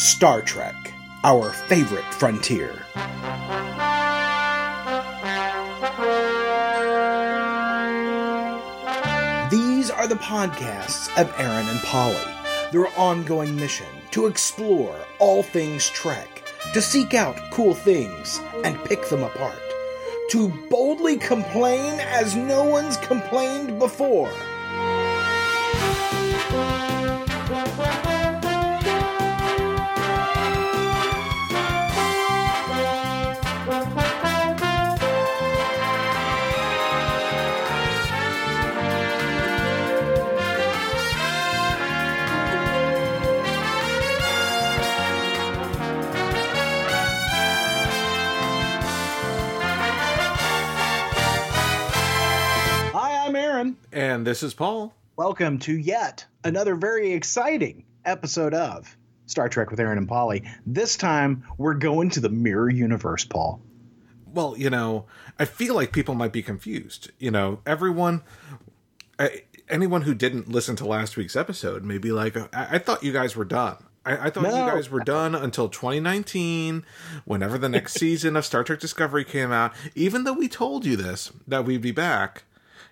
Star Trek, our favorite frontier. These are the podcasts of Aaron and Polly, their ongoing mission to explore all things Trek, to seek out cool things and pick them apart, to boldly complain as no one's complained before. This is Paul. Welcome to yet another very exciting episode of Star Trek with Aaron and Polly. This time, we're going to the mirror universe, Paul. Well, you know, I feel like people might be confused. You know, everyone, I, anyone who didn't listen to last week's episode may be like, I, I thought you guys were done. I, I thought No. you guys were done until 2019, whenever the next season of Star Trek Discovery came out. Even though we told you this, that we'd be back,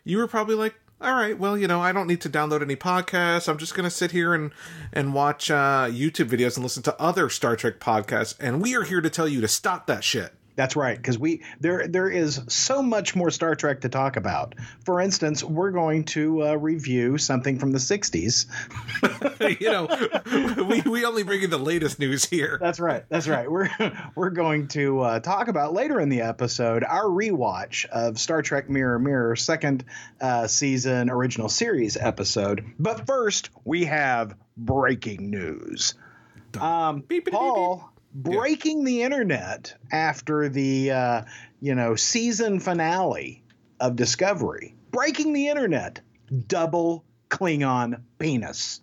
you were probably like, all right, well, you know, I don't need to download any podcasts. I'm just going to sit here and, and watch uh, YouTube videos and listen to other Star Trek podcasts. And we are here to tell you to stop that shit. That's right, because we there there is so much more Star Trek to talk about. For instance, we're going to uh, review something from the '60s. you know, we, we only bring you the latest news here. That's right. That's right. We're we're going to uh, talk about later in the episode our rewatch of Star Trek Mirror Mirror second uh, season original series episode. But first, we have breaking news. Um, Beep, beep, beep, Breaking the internet after the uh, you know season finale of Discovery. Breaking the internet. Double Klingon penis.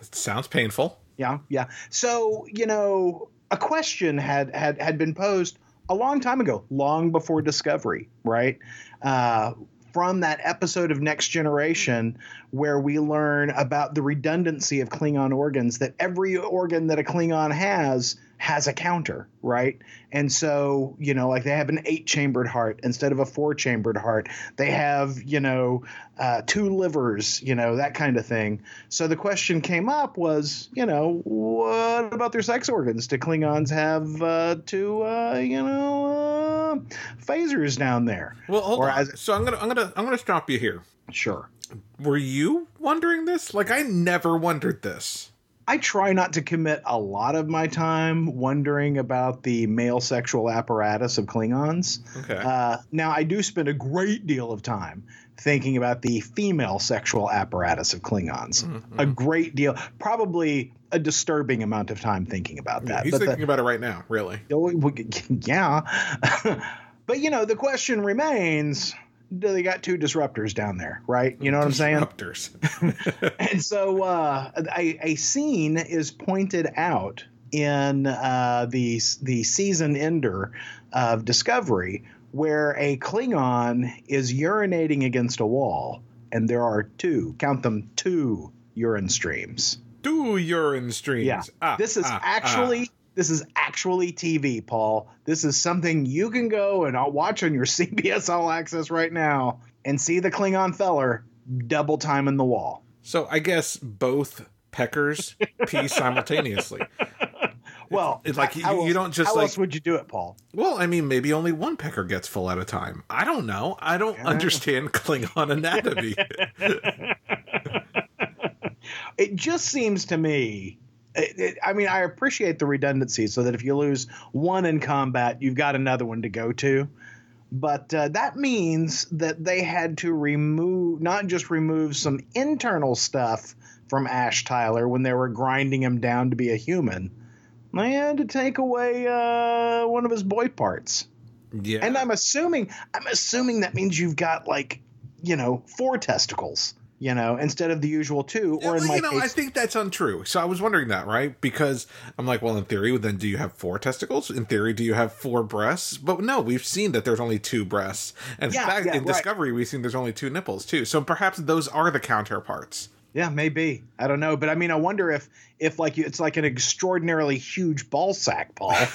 It sounds painful. Yeah, yeah. So you know, a question had had had been posed a long time ago, long before Discovery, right? Uh, from that episode of Next Generation, where we learn about the redundancy of Klingon organs, that every organ that a Klingon has has a counter, right? And so, you know, like they have an eight chambered heart instead of a four chambered heart. They have, you know, uh, two livers, you know, that kind of thing. So the question came up was, you know, what about their sex organs? Do Klingons have uh, two, uh, you know, uh, phasers down there? Well, hold Or on. as- so I'm gonna I'm gonna I'm gonna stop you here. Sure. Were you wondering this? Like I never wondered this. I try not to commit a lot of my time wondering about the male sexual apparatus of Klingons. Okay. Uh, now, I do spend a great deal of time thinking about the female sexual apparatus of Klingons. Mm-hmm, A great deal, probably a disturbing amount of time thinking about that. He's But the- thinking about it right now. Really. Oh, yeah. but, you know, the question remains they got two disruptors down there, right? You know what I'm saying? Disruptors. and so uh, a, a scene is pointed out in uh, the the season ender of Discovery where a Klingon is urinating against a wall, and there are two, count them, two urine streams. Two urine streams. Yeah, Ah, this is ah, actually. This is actually TV, Paul. This is something you can go and I'll watch on your CBS All Access right now and see the Klingon feller double time in the wall. So I guess both peckers pee simultaneously. Well, it's like you- how you don't just, How like- else would you do it, Paul? Well, I mean, maybe only one pecker gets full at a time. I don't know. I don't understand Klingon anatomy. It just seems to me. It, it, I mean, I appreciate the redundancy, so that if you lose one in combat, you've got another one to go to. But uh, that means that they had to remove, not just remove some internal stuff from Ash Tyler when they were grinding him down to be a human. They had to take away uh, one of his boy parts. yeah. And I'm assuming I'm assuming that means you've got like, you know, four testicles, you know, instead of the usual two, or in well, my you know, case, I think that's untrue. So I was wondering that, right? Because I'm like, well, in theory, then do you have four testicles? In theory, do you have four breasts? But no, we've seen that there's only two breasts, and Yeah, in fact, yeah, in right. Discovery, we've seen there's only two nipples too. So perhaps those are the counterparts. Yeah, maybe. I don't know, but I mean, I wonder if if like it's like an extraordinarily huge ball sack, Paul.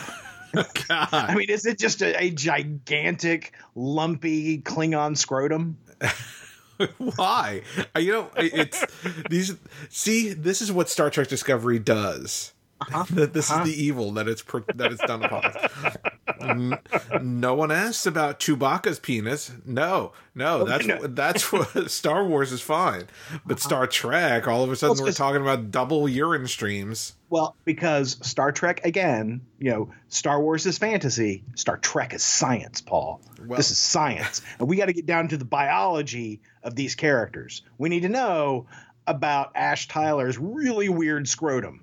God. I mean, is it just a, a gigantic, lumpy Klingon scrotum? Why? You know, it's these. See, this is what Star Trek Discovery does. Uh-huh. That this is the uh-huh. evil that it's that it's done upon us. No one asks about Chewbacca's penis. No, no, oh, that's no. what that's what Star Wars is fine, but uh-huh. Star Trek, all of a sudden, Well, we're talking about double urine streams. Well, because Star Trek again, you know, Star Wars is fantasy, Star Trek is science, Paul. Well- this is science. and we got to get down to the biology of these characters. We need to know about Ash Tyler's really weird scrotum.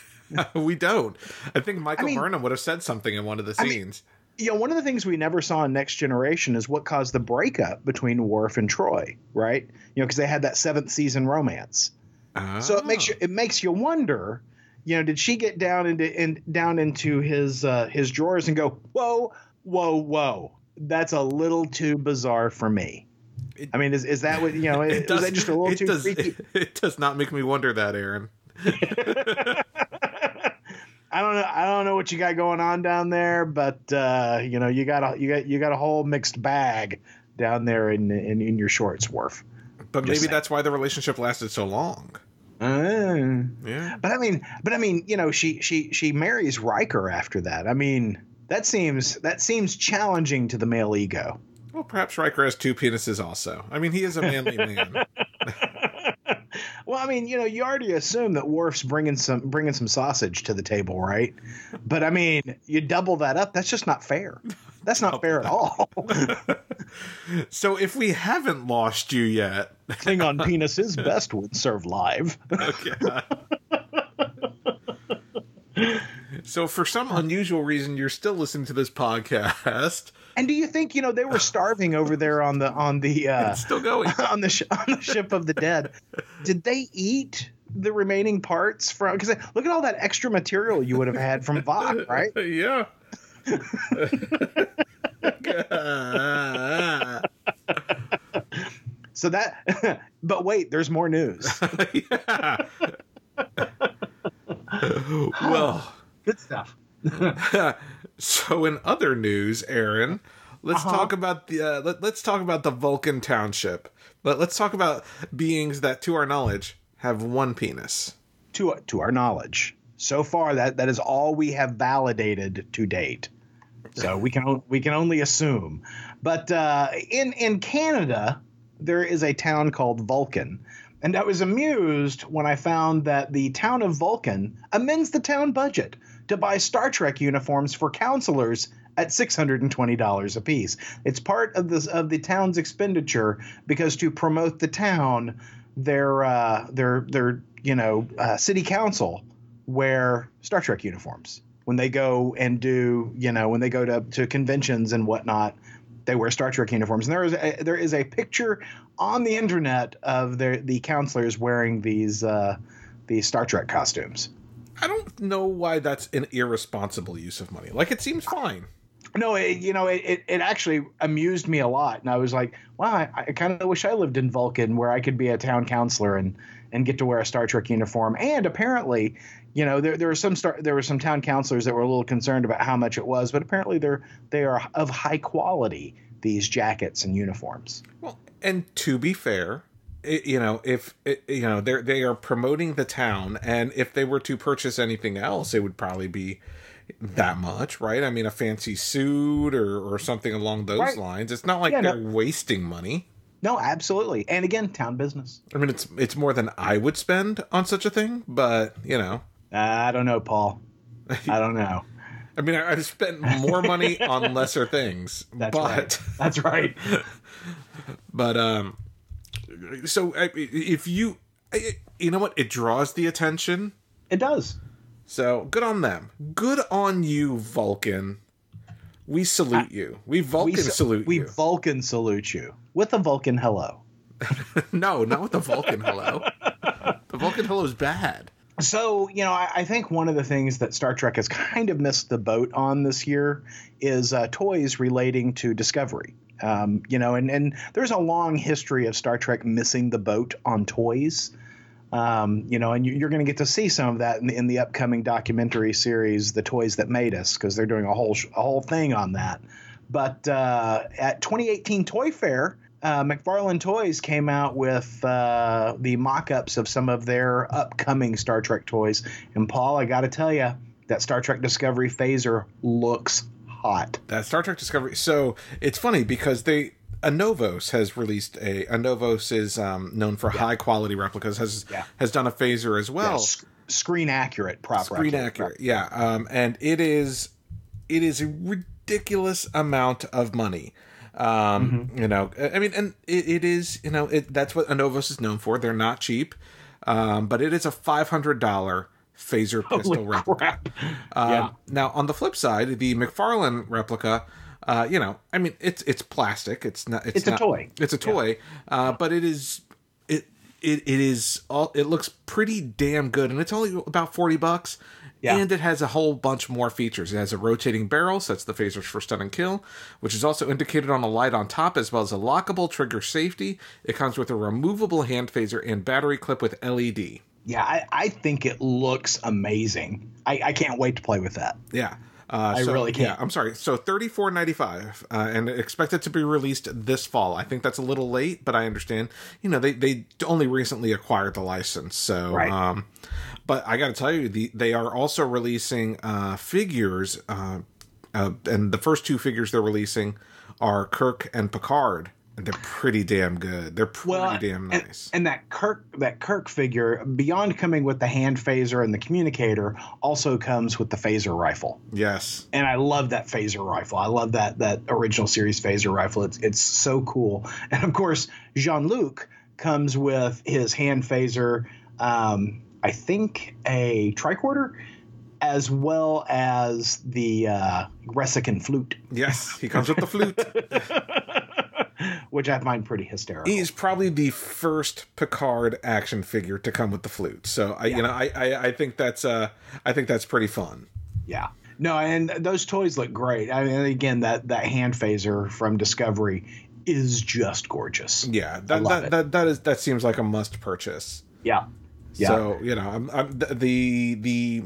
we don't. I think Michael mean- Burnham would have said something in one of the I mean- scenes. You know, one of the things we never saw in Next Generation is what caused the breakup between Worf and Troi, right? You know, because they had that seventh season romance. So it makes you it makes you wonder, you know, did she get down into in, down into his uh, his drawers and go, whoa, whoa, whoa, that's a little too bizarre for me. I mean, is, is that what you know? Is that just a little it too does, freaky? It does not make me wonder that, Aaron. I don't know. I don't know what you got going on down there, but uh, you know, you got a you got you got a whole mixed bag down there in in, in your shorts, Worf. But Just maybe saying. that's why the relationship lasted so long. Uh, Yeah. But I mean, but I mean, you know, she she she marries Riker after that. I mean, that seems that seems challenging to the male ego. Well, perhaps Riker has two penises also. I mean, he is a manly man. Well, I mean, you know, you already assume that Worf's bringing some bringing some sausage to the table, right? But I mean, you double that up. That's just not fair. That's not fair at all. So if we haven't lost you yet, Klingon penis is best when served live. okay. so for some unusual reason, you're still listening to this podcast. And do you think you know they were starving over there on the on the uh, still going. on the sh- on the ship of the dead? Did they eat the remaining parts from? Because look at all that extra material you would have had from Voq, right? yeah. So that, but wait, there's more news. yeah. well, Good stuff. So in other news, Aaron, let's Uh-huh. talk about the uh, let, let's talk about the Vulcan township. Let, let's talk about beings that, to our knowledge, have one penis. To to our knowledge, so far that that is all we have validated to date. So we can we can only assume. But uh, in in Canada, there is a town called Vulcan. And I was amused when I found that the town of Vulcan amends the town budget to buy Star Trek uniforms for counselors at $620 apiece. It's part of this of the town's expenditure because to promote the town, their uh, their their you know uh, city council wear Star Trek uniforms when they go and do you know when they go to, to conventions and whatnot. They wear Star Trek uniforms, and there is a, there is a picture on the internet of their the counselors wearing these uh, these Star Trek costumes. I don't know why that's an irresponsible use of money. Like it seems fine. No, it, you know, it, it, actually amused me a lot, and I was like, wow, I, I kind of wish I lived in Vulcan where I could be a town councilor and and get to wear a Star Trek uniform. And apparently, you know, there there were some star there were some town councilors that were a little concerned about how much it was, but apparently they're they are of high quality these jackets and uniforms. Well, and to be fair, it, you know, if it, you know they they are promoting the town, and if they were to purchase anything else, it would probably be that much, right? I mean, a fancy suit or or something along those Right. lines. It's not like Yeah, they're wasting money. No, absolutely. And again, town business. I mean, it's it's more than I would spend on such a thing, but you know, I don't know, Paul. I don't know. I mean, I, I've spent more money on lesser things, That's but right. That's right. but um, so I- if you, I- you know what, it draws the attention. It does. So good on them. Good on you, Vulcan. We salute you. We Vulcan we, sa- salute we you. Vulcan salute you with a Vulcan hello. no, not with the Vulcan hello. the Vulcan hello is bad. So, you know, I, I think one of the things that Star Trek has kind of missed the boat on this year is uh, toys relating to Discovery. Um, you know, and, and there's a long history of Star Trek missing the boat on toys. Um, you know, and you, are going to get to see some of that in the, in the upcoming documentary series, "The Toys That Made Us," because they're doing a whole a whole thing on that. But uh, at 2018 Toy Fair, uh, McFarlane Toys came out with uh, the mock-ups of some of their upcoming Star Trek toys, and Paul, I got to tell you, that Star Trek Discovery phaser looks hot. That Star Trek Discovery. So it's funny because they Anovos has released a Anovos is um, known for yeah. high quality replicas has yeah. has done a phaser as well. Yeah, screen accurate prop. Screen accurate, yeah. Um, and it is it is a ridiculous amount of money. Um, mm-hmm. You know, I mean, and it, it is you know it, that's what Anovos is known for. They're not cheap, um, but it is a five hundred dollar phaser pistol Holy replica. Um, yeah. Now on the flip side, the McFarlane replica uh, you know, I mean, it's it's plastic. It's not. It's, it's not, a toy. It's a toy, yeah. uh, but it is it it it is all. It looks pretty damn good, and it's only about forty bucks. Yeah. And it has a whole bunch more features. It has a rotating barrel, sets the phasers for stun and kill, which is also indicated on a light on top, as well as a lockable trigger safety. It comes with a removable hand phaser and battery clip with LED. Yeah, I, I think it looks amazing. I, I can't wait to play with that. Yeah. Uh, I so, really can't. Yeah, I'm sorry. So 34.95, uh, and expected to be released this fall. I think that's a little late, but I understand. You know, they they only recently acquired the license, so. Right. Um, but I got to tell you, the, they are also releasing uh, figures, uh, uh, and the first two figures they're releasing are Kirk and Picard they're pretty damn good. They're pretty well, damn nice. And, and, that Kirk that Kirk figure, beyond coming with the hand phaser and the communicator, also comes with the phaser rifle. Yes. And I love that phaser rifle. I love that that original series phaser rifle. It's it's so cool. And of course, Jean Luc comes with his hand phaser. Um, I think a tricorder as well as the uh, Ressikan flute. Yes, he comes with the flute. which I find pretty hysterical. He's probably the first Picard action figure to come with the flute. So I, yeah. you know, I, I, I think that's uh, I think that's pretty fun. Yeah. No, and those toys look great. I mean, again, that that hand phaser from Discovery is just gorgeous. Yeah, that that, that, that is that seems like a must purchase. Yeah. Yeah. So you know, I'm, I'm, the the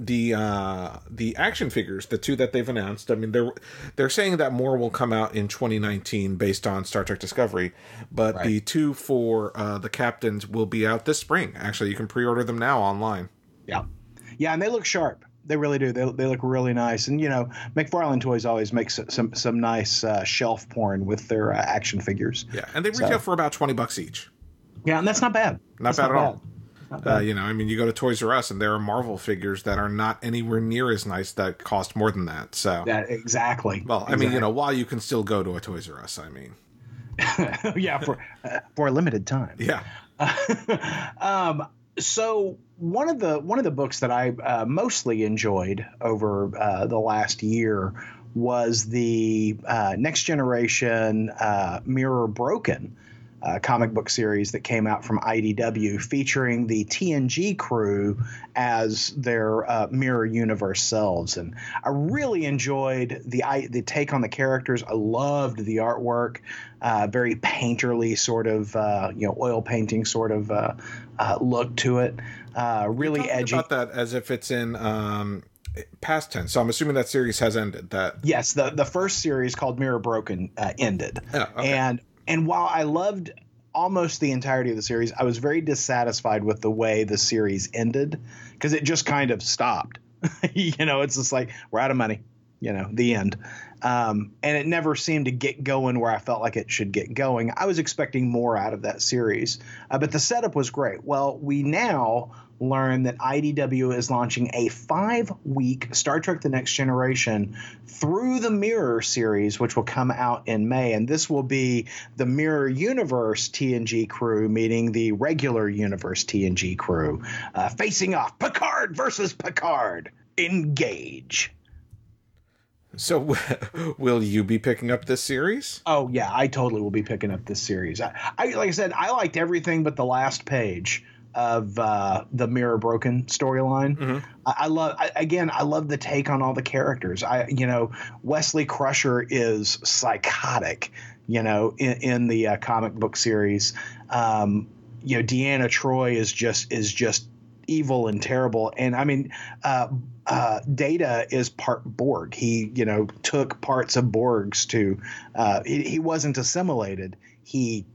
the uh, the action figures, the two that they've announced. I mean, they're they're saying that more will come out in 2019 based on Star Trek Discovery, but right. the two for uh, the captains will be out this spring. Actually, you can pre-order them now online. Yeah, yeah, and they look sharp. They really do. They, they look really nice. And you know, McFarlane Toys always makes some some nice uh, shelf porn with their uh, action figures. Yeah, and they retail so. for about twenty bucks each. Yeah, and that's not bad. Not that's bad not at bad. all. Uh, you know, I mean, you go to Toys R Us and there are Marvel figures that are not anywhere near as nice that cost more than that. So yeah, exactly. Well, I mean, you know, while you can still go to a Toys R Us, I mean, yeah, for uh, for a limited time. Yeah. um, so one of the one of the books that I uh, mostly enjoyed over uh, the last year was the uh, Next Generation uh, Mirror Broken uh, comic book series that came out from IDW featuring the TNG crew as their uh, mirror universe selves. And I really enjoyed the the take on the characters. I loved the artwork, uh, very painterly sort of uh, you know oil painting sort of uh, uh, look to it. really edgy. About that as if it's in. Um past tense. So I'm assuming that series has ended. That yes, the the first series called Mirror Broken uh, ended, oh, okay. and and while I loved almost the entirety of the series, I was very dissatisfied with the way the series ended because it just kind of stopped. you know, it's just like we're out of money. You know, the end. Um, and it never seemed to get going where I felt like it should get going. I was expecting more out of that series, uh, but the setup was great. Well, we now learn that IDW is launching a five week Star Trek The Next Generation through the Mirror series, which will come out in May. And this will be the Mirror Universe TNG crew meeting the regular Universe TNG crew, uh, facing off Picard versus Picard. Engage. So, will you be picking up this series? Oh yeah, I totally will be picking up this series. I, I like I said, I liked everything but the last page of uh, the Mirror Broken storyline. Mm-hmm. I, I, love I, again. I love the take on all the characters. I you know Wesley Crusher is psychotic. You know in, in the uh, comic book series. Um, you know Deanna Troi is just is just evil and terrible. And I mean, uh, uh, Data is part Borg. He you know took parts of Borgs to. Uh, he, he wasn't assimilated. He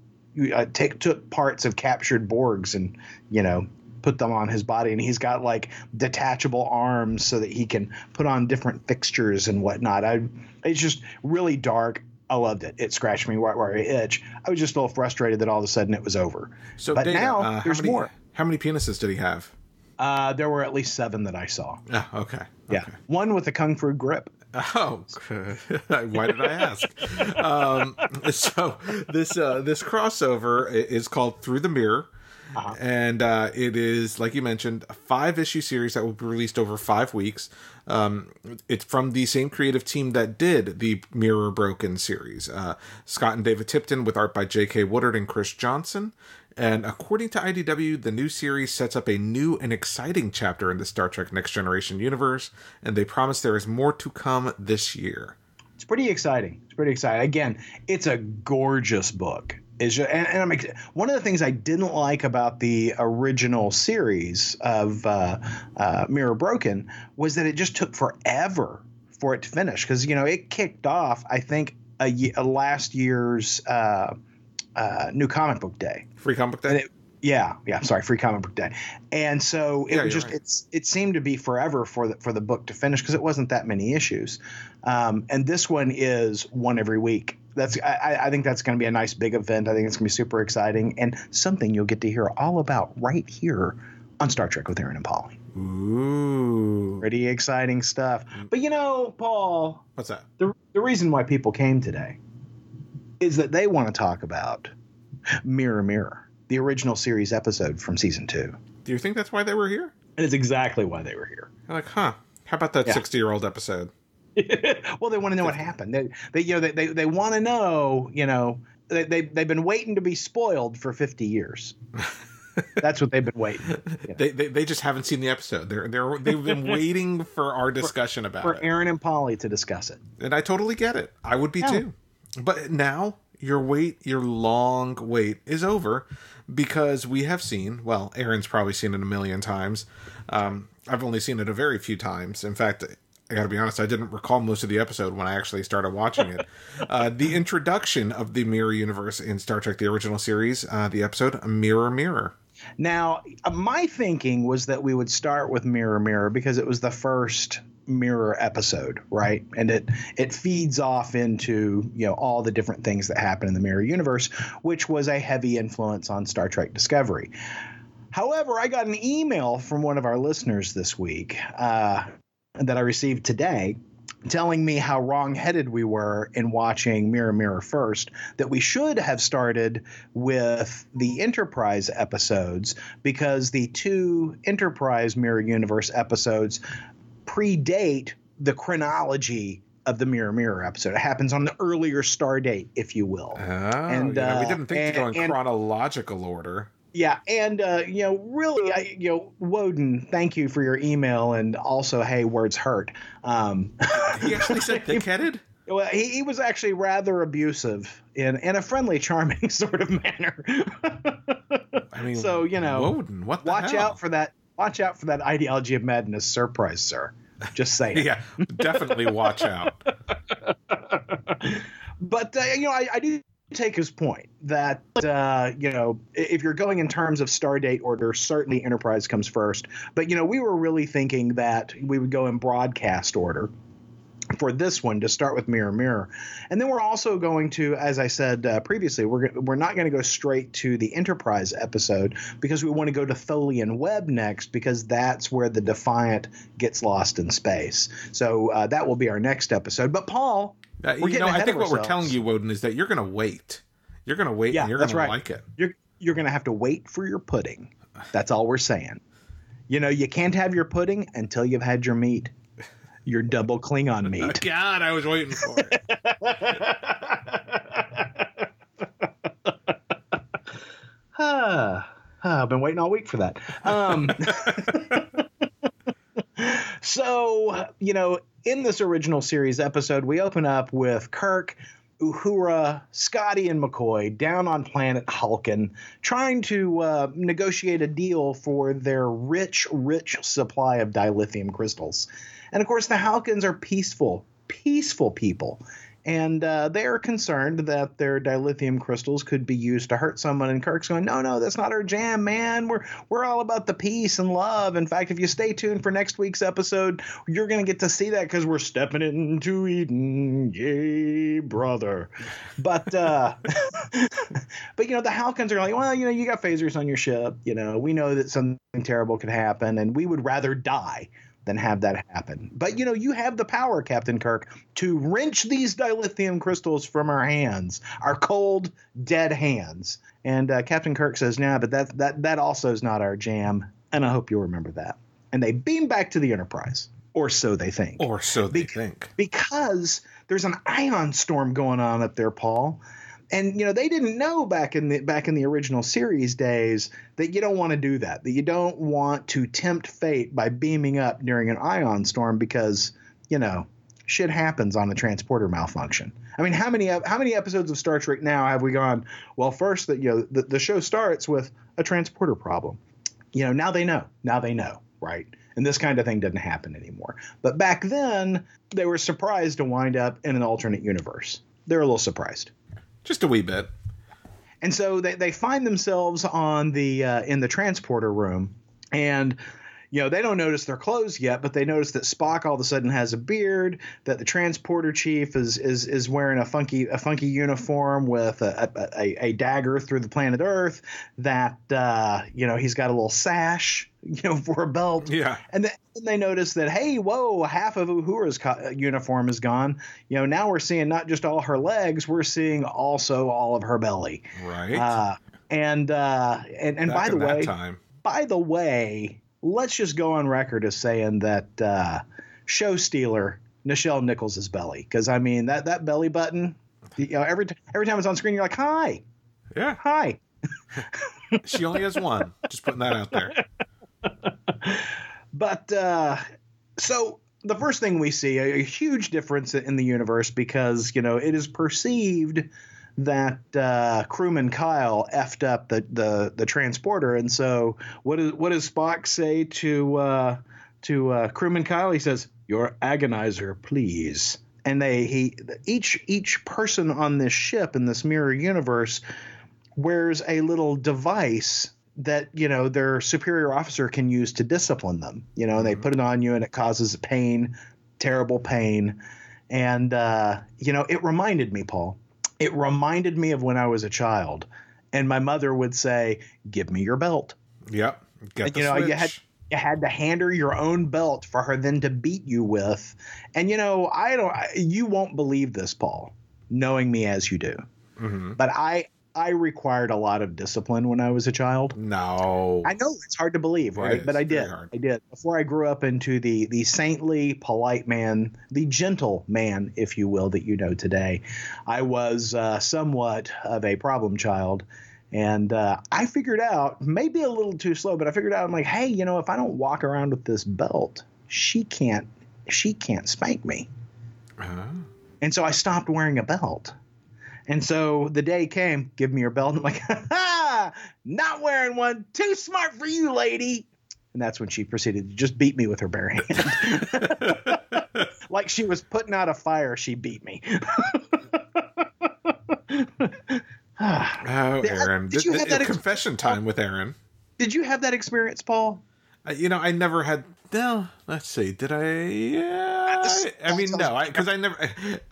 uh, take, took parts of captured Borgs and you know put them on his body and he's got like detachable arms so that he can put on different fixtures and whatnot i it's just really dark I loved it. It scratched me right where I itch. I was just a little frustrated that all of a sudden it was over. So but Data, now uh, there's how many, more. How many penises did he have? Uh, there were at least seven that I saw. Oh, okay. Yeah, okay. one with a kung fu grip. Oh, why did I ask? um, so this uh, this crossover is called Through the Mirror, uh-huh. and uh, it is like you mentioned, a five issue series that will be released over five weeks. Um, it's from the same creative team that did the Mirror Broken series, uh, Scott and David Tipton, with art by J.K. Woodard and Chris Johnson. And according to IDW, the new series sets up a new and exciting chapter in the Star Trek Next Generation universe, and they promise there is more to come this year. It's pretty exciting. It's pretty exciting. Again, it's a gorgeous book. Is and, and I'm one of the things I didn't like about the original series of uh, uh, Mirror Broken was that it just took forever for it to finish because you know it kicked off I think a, a last year's uh, uh, new comic book day. Free comic book day. It, yeah, yeah. Sorry, free comic book day. And so it yeah, was just right. it's it seemed to be forever for the for the book to finish because it wasn't that many issues. Um, and this one is one every week. That's I, I think that's going to be a nice big event. I think it's going to be super exciting and something you'll get to hear all about right here on Star Trek with Aaron and Polly. Ooh, pretty exciting stuff. Mm. But you know, Paul, what's that? The the reason why people came today is that they want to talk about Mirror Mirror, the original series episode from season two. Do you think that's why they were here? And it's exactly why they were here. They're like, huh? How about that sixty-year-old yeah. episode? well, they want to know what happened. They, they you know, they, they, they want to know, you know, they, they, they've been waiting to be spoiled for 50 years. That's what they've been waiting. You know. they, they, they just haven't seen the episode. They're they're they've been waiting for our discussion for, about for it. For Aaron and Polly to discuss it. And I totally get it. I would be yeah. too. But now your wait, your long wait is over because we have seen, well, Aaron's probably seen it a million times. Um, I've only seen it a very few times. In fact, I got to be honest, I didn't recall most of the episode when I actually started watching it. uh, the introduction of the Mirror Universe in Star Trek, the original series, uh, the episode Mirror Mirror. Now, uh, my thinking was that we would start with Mirror Mirror because it was the first mirror episode, right? And it it feeds off into you know all the different things that happen in the mirror universe, which was a heavy influence on Star Trek Discovery. However, I got an email from one of our listeners this week uh, that I received today telling me how wrong-headed we were in watching Mirror Mirror first that we should have started with the Enterprise episodes because the two Enterprise Mirror Universe episodes predate the chronology of the Mirror Mirror episode. It happens on the earlier star date, if you will. Oh, and yeah. uh, we didn't think and, to go in and, chronological order. Yeah, and uh, you know, really, I, you know, Woden, thank you for your email, and also, hey, words hurt. Um, he actually said thick-headed. Well, he, he was actually rather abusive in in a friendly, charming sort of manner. I mean, so you know, Woden, what watch hell? out for that watch out for that ideology of madness surprise, sir. Just saying. yeah, definitely watch out. but uh, you know, I, I, do take his point that uh, you know if you're going in terms of star date order, certainly Enterprise comes first. But you know, we were really thinking that we would go in broadcast order for this one to start with Mirror Mirror. And then we're also going to, as I said uh, previously, we're, we're not going to go straight to the Enterprise episode because we want to go to Tholian Web next because that's where the Defiant gets lost in space. So uh, that will be our next episode. But Paul, uh, you know, I think what we're telling you, Woden, is that you're going to wait. You're going to wait yeah, and you're going right. to like it. You're, you're going to have to wait for your pudding. That's all we're saying. You know, you can't have your pudding until you've had your meat your double Klingon meat. God, I was waiting for it. ah, I've been waiting all week for that. Um, so, you know, in this original series episode, we open up with Kirk Uhura, Scotty, and McCoy down on planet Halkan, trying to uh, negotiate a deal for their rich, rich supply of dilithium crystals. And of course, the Halkans are peaceful, peaceful people and uh, they are concerned that their dilithium crystals could be used to hurt someone. And Kirk's going, "No, no, that's not our jam, man. We're we're all about the peace and love. In fact, if you stay tuned for next week's episode, you're going to get to see that because we're stepping into Eden, yay, brother." But uh, but you know, the Halkans are like, "Well, you know, you got phasers on your ship. You know, we know that something terrible could happen, and we would rather die." Than have that happen. But you know, you have the power, Captain Kirk, to wrench these dilithium crystals from our hands, our cold, dead hands. And uh, Captain Kirk says, "Nah, but that that that also is not our jam." And I hope you'll remember that. And they beam back to the Enterprise, or so they think. Or so they Be- think. Because there's an ion storm going on up there, Paul and you know they didn't know back in the back in the original series days that you don't want to do that that you don't want to tempt fate by beaming up during an ion storm because you know shit happens on a transporter malfunction. I mean how many how many episodes of star trek now have we gone well first that you know the, the show starts with a transporter problem. You know now they know now they know right? And this kind of thing doesn't happen anymore. But back then they were surprised to wind up in an alternate universe. They're a little surprised just a wee bit. And so they, they find themselves on the uh, in the transporter room, and you know they don't notice their clothes yet, but they notice that Spock all of a sudden has a beard, that the transporter chief is is is wearing a funky a funky uniform with a, a, a dagger through the planet Earth, that uh, you know he's got a little sash you know, for a belt. Yeah. And then they notice that, hey, whoa, half of Uhura's co- uniform is gone. You know, now we're seeing not just all her legs, we're seeing also all of her belly. Right. Uh, and uh, and and Back by the way, time. by the way, let's just go on record as saying that uh, show stealer Nichelle Nichols' belly, because I mean that that belly button, you know, every t- every time it's on screen, you're like, hi, yeah, hi. she only has one. Just putting that out there. but uh, so the first thing we see a, a, huge difference in the universe because you know it is perceived that uh, crewman Kyle effed up the, the the transporter, and so what is what does Spock say to uh, to uh, crewman Kyle? He says, "Your agonizer, please." And they he each each person on this ship in this mirror universe wears a little device that you know their superior officer can use to discipline them. You know, mm-hmm. they put it on you and it causes pain, terrible pain, and uh, you know it reminded me, Paul. It reminded me of when I was a child, and my mother would say, "Give me your belt." Yep. Get you know, switch. you had you had to hand her your own belt for her then to beat you with, and you know, I don't. You won't believe this, Paul, knowing me as you do. Mm-hmm. But I I required a lot of discipline when I was a child. No. I know it's hard to believe, right? But I did. I did. Before I grew up into the the saintly, polite man, the gentle man, if you will, that you know today, I was uh, somewhat of a problem child. And uh, I figured out, maybe a little too slow, but I figured out, I'm like, hey, you know, if I don't walk around with this belt, she can't, she can't spank me. Uh-huh. And so I stopped wearing a belt. And so the day came, give me your belt. I'm like, ha, not wearing one. Too smart for you, lady. And that's when she proceeded to just beat me with her bare hand. like she was putting out a fire, she beat me. oh, Aaron. Did, did you have that confession time with Aaron? Did you have that experience, Paul? Uh, you know, I never had. No, let's see. Did I? Yeah. This, I mean, no, because I, I, never.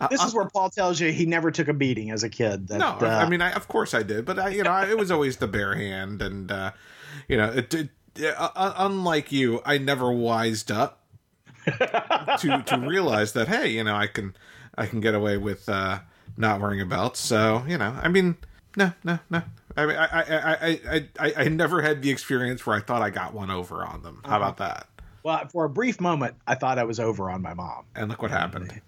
Uh, this is where Paul tells you he never took a beating as a kid. That, no, uh, I mean, I, of course I did, but I, you know, I, it was always the bare hand, and uh, you know, it, it, uh, unlike you, I never wised up to to realize that hey, you know, I can I can get away with uh, not wearing a belt. So you know, I mean, no, no, no. I mean, I, I, I, I, I, never had the experience where I thought I got one over on them. How about that? Well, for a brief moment, I thought I was over on my mom. And look what happened.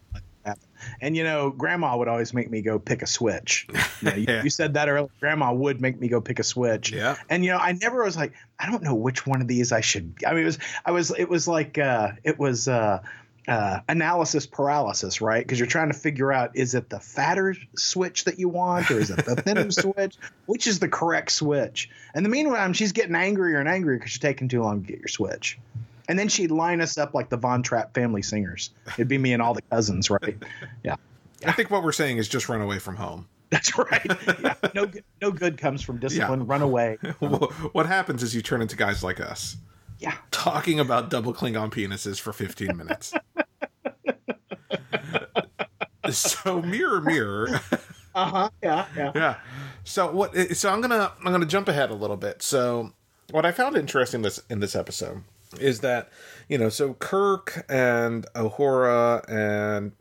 And you know, Grandma would always make me go pick a switch. You, know, yeah. you, you said that earlier. Grandma would make me go pick a switch. Yeah. And you know, I never was like, I don't know which one of these I should. I mean, it was, I was, it was like, uh, it was. uh uh, analysis paralysis, right? Because you're trying to figure out is it the fatter switch that you want or is it the thinner switch? Which is the correct switch? And the meanwhile, she's getting angrier and angrier because you're taking too long to get your switch. And then she'd line us up like the Von Trapp family singers. It'd be me and all the cousins, right? Yeah. I think what we're saying is just run away from home. That's right. Yeah. No, no good comes from discipline. Yeah. Run away. what happens is you turn into guys like us. Yeah. Talking about double Klingon penises for 15 minutes. so mirror mirror. uh-huh. Yeah, yeah. Yeah. So what so I'm going to I'm to jump ahead a little bit. So what I found interesting this in this episode is that, you know, so Kirk and Uhura and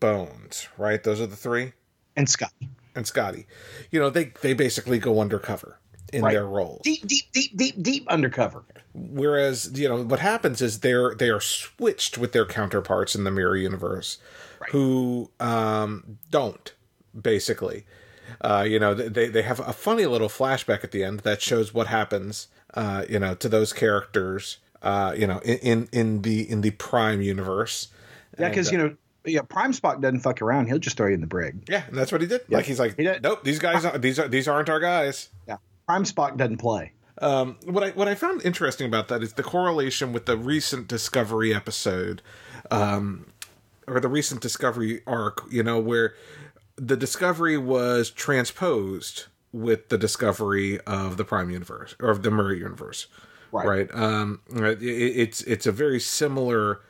Bones, right? Those are the three? And Scotty. And Scotty. You know, they they basically go undercover in right. their roles. Deep, deep, deep, deep, deep undercover. Whereas, you know, what happens is they're they are switched with their counterparts in the mirror universe, right. who um, don't basically. Uh, you know, they they have a funny little flashback at the end that shows what happens. Uh, you know, to those characters. Uh, you know, in, in in the in the Prime universe. Yeah, because you know yeah, Prime Spock doesn't fuck around. He'll just throw you in the brig. Yeah, and that's what he did. Yeah. Like he's like, he nope, these guys, are, these are these aren't our guys. Yeah, Prime Spock doesn't play. Um, what I what I found interesting about that is the correlation with the recent Discovery episode, um, or the recent Discovery arc. You know, where the Discovery was transposed with the discovery of the Prime Universe or of the Mirror Universe. Right. Right. Um, it, it's it's a very similar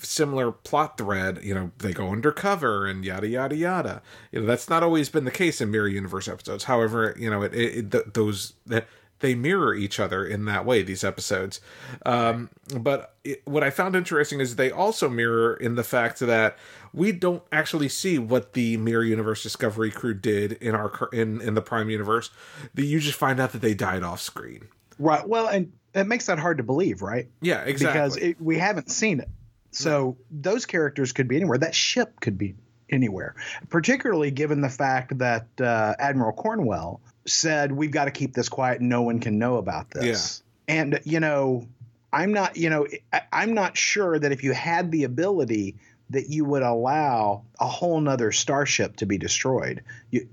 similar plot thread you know they go undercover and yada yada yada you know that's not always been the case in mirror universe episodes however you know it, it, it those that they mirror each other in that way these episodes. Um, but it, what i found interesting is they also mirror in the fact that we don't actually see what the mirror universe discovery crew did in our in in the prime universe. That you just find out that they died off screen. Right. Well and it makes that hard to believe right? Yeah exactly. Because it, we haven't seen it. So those characters could be anywhere. That ship could be anywhere, particularly given the fact that uh, Admiral Cornwell said, We've got to keep this quiet. No one can know about this. Yeah. And, you know, I'm not, you know, I'm not sure that if you had the ability that you would allow a whole nother starship to be destroyed. You,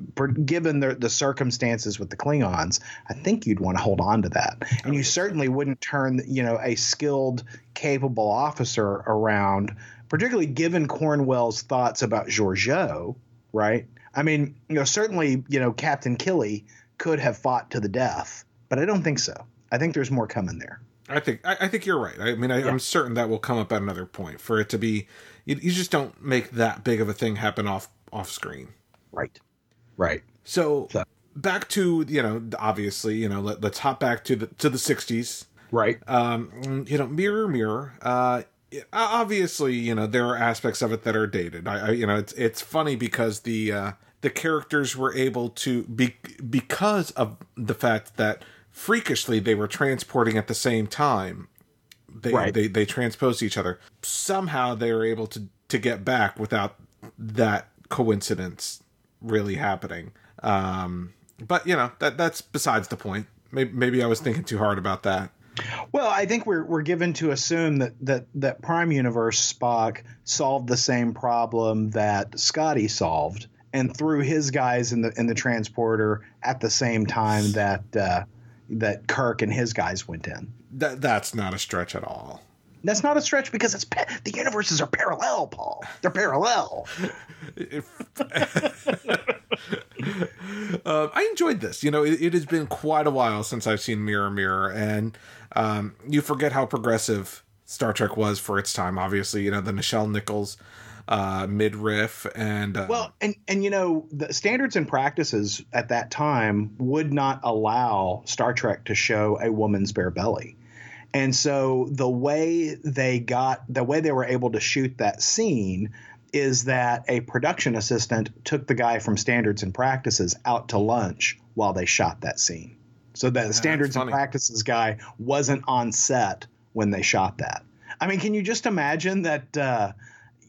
given the, the circumstances with the Klingons, I think you'd want to hold on to that. And you certainly wouldn't turn, you know, a skilled, capable officer around, particularly given Cornwell's thoughts about Georgiou, right? I mean, you know, certainly, you know, Captain Killy could have fought to the death, but I don't think so. I think there's more coming there. I think I, I think you're right. I mean, I, am certain that will come up at another point for it to be you, you just don't make that big of a thing happen off off screen. Right. Right. So, so. back to you know obviously you know let, us hop back to the to the 60s. Right. Um. You know, mirror mirror. Uh. Obviously, you know there are aspects of it that are dated. I, I you know it's it's funny because the uh, the characters were able to be because of the fact that freakishly they were transporting at the same time they right. they they transpose each other. Somehow they were able to to get back without that coincidence really happening. Um, but you know that that's besides the point. Maybe, maybe I was thinking too hard about that. Well, I think we're we're given to assume that that that Prime Universe Spock solved the same problem that Scotty solved, and threw his guys in the in the transporter at the same time that uh, that Kirk and his guys went in. That that's not a stretch at all. That's not a stretch because it's the universes are parallel, Paul. They're parallel. uh, I enjoyed this. You know, it, it, has been quite a while since I've seen Mirror Mirror, and um, you forget how progressive Star Trek was for its time. Obviously, you know the Nichelle Nichols uh, midriff and uh, well and and you know the standards and practices at that time would not allow star trek to show a woman's bare belly. And so the way they got the way they were able to shoot that scene is that a production assistant took the guy from standards and practices out to lunch while they shot that scene. So that the standards and practices guy wasn't on set when they shot that. I mean can you just imagine that uh,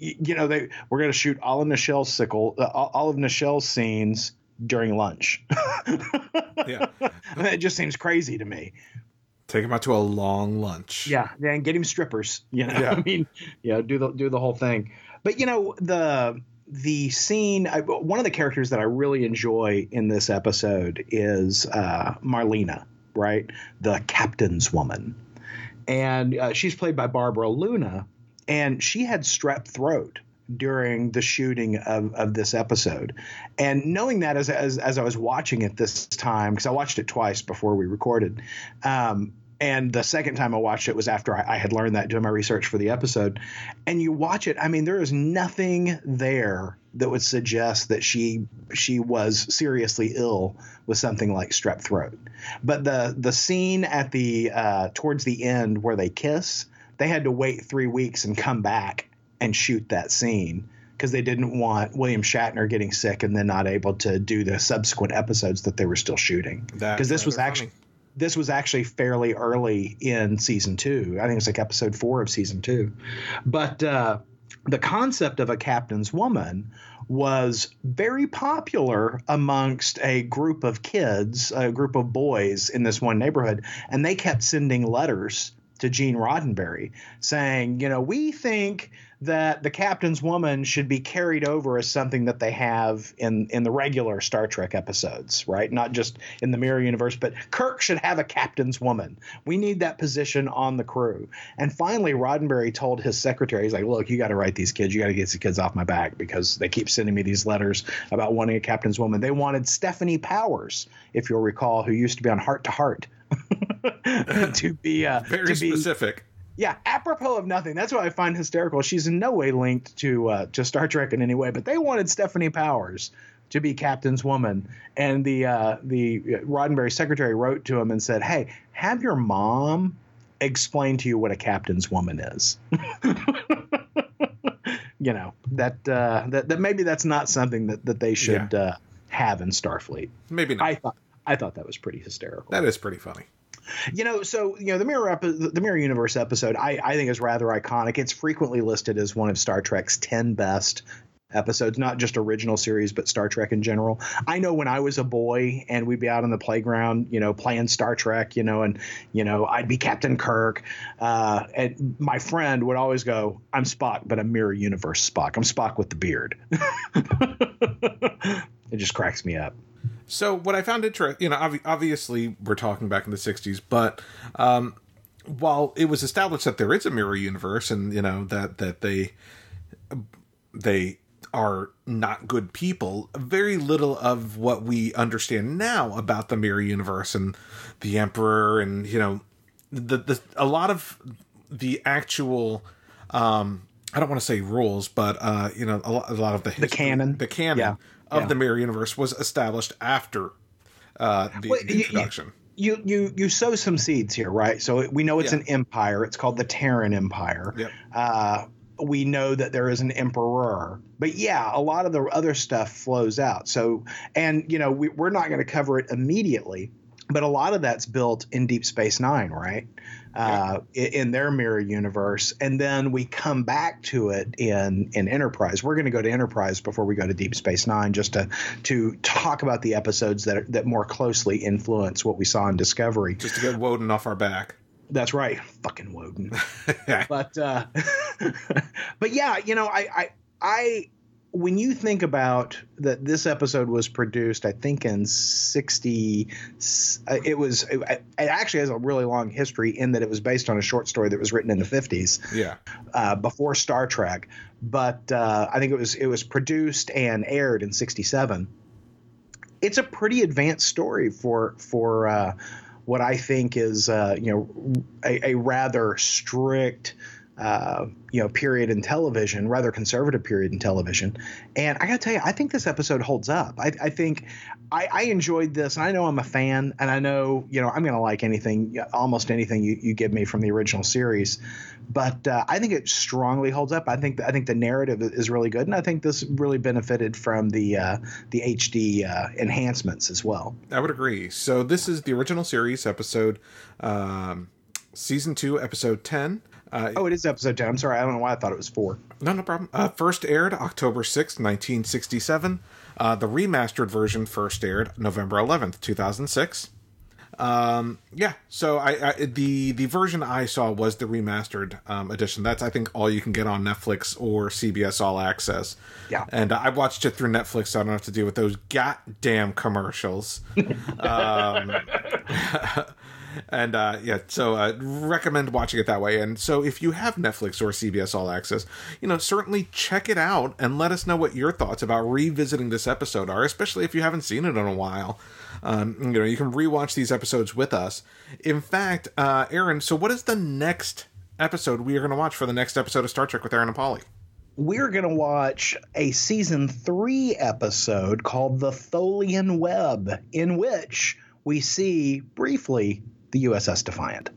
you know, they we're going to shoot all of Nichelle's sickle, uh, all of Nichelle's scenes during lunch. yeah, it just seems crazy to me. Take him out to a long lunch. Yeah, and get him strippers. You know, Yeah. I mean, you know, do the do the whole thing. But you know, the the scene. I, one of the characters that I really enjoy in this episode is uh, Marlena, right? The captain's woman, and uh, she's played by Barbara Luna, and she had strep throat during the shooting of, of this episode. And knowing that as, as, as I was watching it this time, because I watched it twice before we recorded, um, and the second time I watched it was after I, I had learned that doing my research for the episode. And you watch it, I mean, there is nothing there that would suggest that she she was seriously ill with something like strep throat. But the the scene at the uh, towards the end where they kiss, they had to wait three weeks and come back and shoot that scene because they didn't want William Shatner getting sick and then not able to do the subsequent episodes that they were still shooting. Because this was actually funny. this was actually fairly early in season two. I think it's like episode four of season two. But uh, the concept of a captain's woman was very popular amongst a group of kids, a group of boys in this one neighborhood, and they kept sending letters to Gene Roddenberry saying, you know, we think that the captain's woman should be carried over as something that they have in in the regular Star Trek episodes, right? Not just in the mirror universe, but Kirk should have a captain's woman. We need that position on the crew. And finally, Roddenberry told his secretary, he's like, "Look, you got to write these kids. You got to get these kids off my back because they keep sending me these letters about wanting a captain's woman. They wanted Stefanie Powers, if you'll recall, who used to be on Hart to Hart." to be uh, Very to be specific. yeah, apropos of nothing. That's what I find hysterical. She's in no way linked to uh, to Star Trek in any way, but they wanted Stefanie Powers to be Captain's woman, and the uh, the Roddenberry secretary wrote to him and said, "Hey, have your mom explain to you what a captain's woman is." you know that uh, that that maybe that's not something that that they should uh, have in Starfleet. Maybe not. I thought I thought that was pretty hysterical. that is pretty funny. You know, so you know the mirror epi- the mirror universe episode, I, I think is rather iconic. It's frequently listed as one of Star Trek's ten best episodes, not just original series, but Star Trek in general. I know when I was a boy and we'd be out on the playground, you know, playing Star Trek, you know, and you know I'd be Captain Kirk, uh, and my friend would always go, "I'm Spock, but I'm mirror universe Spock. I'm Spock with the beard." it just cracks me up. So what I found interesting, you know, obvi- obviously we're talking back in the '60s, but um, while it was established that there is a mirror universe, and you know that that they they are not good people, very little of what we understand now about the mirror universe and the Emperor, and you know, the the a lot of the actual. Um, I don't want to say rules, but uh, you know, a lot, a lot of the history, canon. the canon Yeah. Of Yeah. the mirror universe was established after uh, the, Well, the introduction. you you you sow some seeds here, right? So we know it's Yeah. an empire. It's called the Terran Empire. Yep. Uh, we know that there is an emperor, but yeah, a lot of the other stuff flows out. So, and you know, we, we're not going to cover it immediately, but a lot of that's built in Deep Space Nine, right? Uh, in their mirror universe, and then we come back to it in in Enterprise. We're going to go to Enterprise before we go to Deep Space Nine, just to to talk about the episodes that are, that more closely influence what we saw in Discovery. Just to get Woden off our back. That's right, fucking Woden. but uh, but yeah, you know, I, I I when you think about that, this episode was produced, I think in sixty. uh, It was it, actually has a really long history in that it was based on a short story that was written in the fifties Yeah. uh, before Star Trek, but uh, I think it was it was produced and aired in '67. It's a pretty advanced story for for uh, what I think is uh, you know a, a rather strict uh, you know period in television, rather conservative period in television. And I got to tell you, I think this episode holds up. I, I think I, I enjoyed this, and I know I'm a fan, and I know you know I'm going to like anything, almost anything you, you give me from the original series. But uh, I think it strongly holds up. I think I think the narrative is really good, and I think this really benefited from the uh, the HD uh, enhancements as well. I would agree. So this is the original series episode, um, season two, episode ten. Uh, Oh, it is episode ten. I'm sorry, I don't know why I thought it was four. No, no problem. Uh, first aired October sixth, 1967. Uh, the remastered version first aired November 11th, 2006. Um, yeah, so I, I the the version I saw was the remastered um, edition. That's I think all you can get on Netflix or CBS All Access. Yeah. and I watched it through Netflix, so I don't have to deal with those goddamn commercials. um, and uh, yeah, so uh, recommend watching it that way. And so if you have Netflix or CBS All Access, you know certainly check it out and let us know what your thoughts about revisiting this episode are, especially if you haven't seen it in a while. Um, you know, you can rewatch these episodes with us. In fact, uh, Aaron, so what is the next episode we are going to watch for the next episode of Star Trek with Aaron and Polly? We're going to watch a season three episode called The Tholian Web, in which we see briefly the USS Defiant.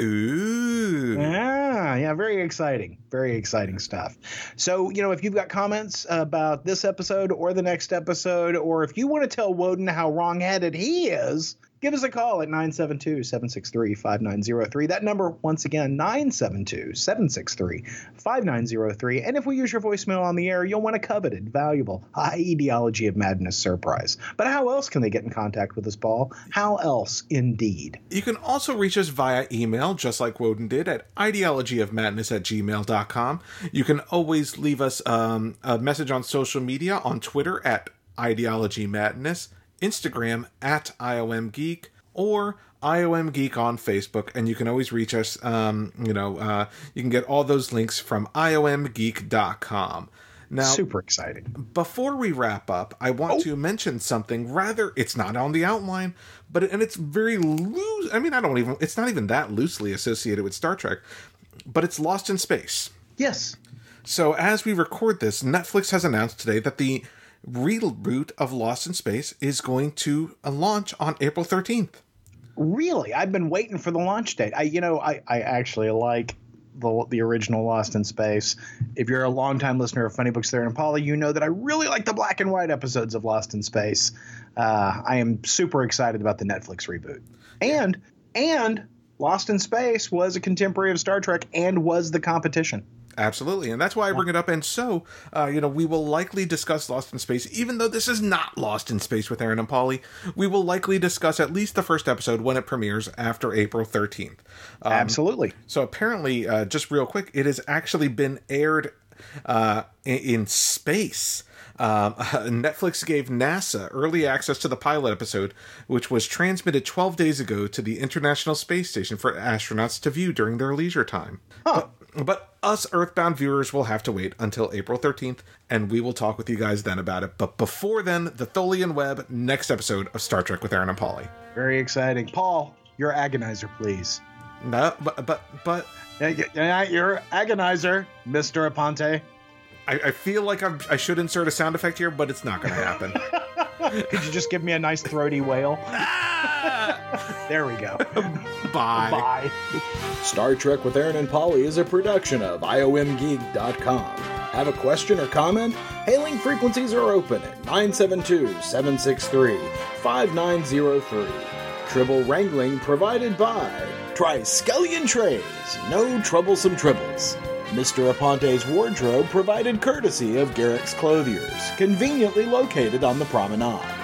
Ooh. Yeah, yeah, very exciting. Very exciting stuff. So, you know, if you've got comments about this episode or the next episode, or if you want to tell Woden how wrongheaded he is, give us a call at 972 763 5903. That number, once again, 972 763 5903. And if we use your voicemail on the air, you'll win a coveted, valuable, high ideology of madness surprise. But how else can they get in contact with us, Paul? How else, indeed? You can also reach us via email, just like Woden did, at ideologyofmadness at gmail.com. You can always leave us um, a message on social media on Twitter at ideologymadness, Instagram at IOMGeek, or IOM Geek on Facebook, and you can always reach us. Um, you know, uh, you can get all those links from IOMgeek.com. Now, Super exciting. before we wrap up, I want to mention something. Rather, it's not on the outline, but and it's very loose. I mean, I don't even. It's not even that loosely associated with Star Trek, but it's Lost in Space. Yes. So, as we record this, Netflix has announced today that the reboot of Lost in Space is going to uh, launch on April 13th. Really, I've been waiting for the launch date. I, you know, I, I actually like the the original Lost in Space. If you're a longtime listener of Funny Books There and Polly, you know that I really like the black and white episodes of Lost in Space. Uh, I am super excited about the Netflix reboot, and and Lost in Space was a contemporary of Star Trek and was the competition. Absolutely, and that's why I bring it up. And so, uh, you know, we will likely discuss Lost in Space, even though this is not Lost in Space with Aaron and Polly. We will likely discuss at least the first episode when it premieres after April 13th. Um, Absolutely. So apparently, uh, just real quick, it has actually been aired uh, in, in space. Um, Netflix gave NASA early access to the pilot episode, which was transmitted 12 days ago to the International Space Station for astronauts to view during their leisure time. But, but us Earthbound viewers will have to wait until April 13th, and we will talk with you guys then about it. But before then, the Tholian Web, next episode of Star Trek with Aaron and Polly. Very exciting. Paul, your agonizer, please. No, but but but Yeah, Your agonizer, Mister Aponte. I, I feel like I'm, I should insert a sound effect here, but it's not going to happen. Could you just give me a nice throaty wail? Ah! there we go. Bye. Bye. Star Trek with Aaron and Polly is a production of IOMgeek.com. Have a question or comment? Hailing frequencies are open at 972 763 5903. Tribble wrangling provided by Triskelion Trays, no troublesome tribbles. Mr. Aponte's wardrobe provided courtesy of Garak's Clothiers, conveniently located on the promenade.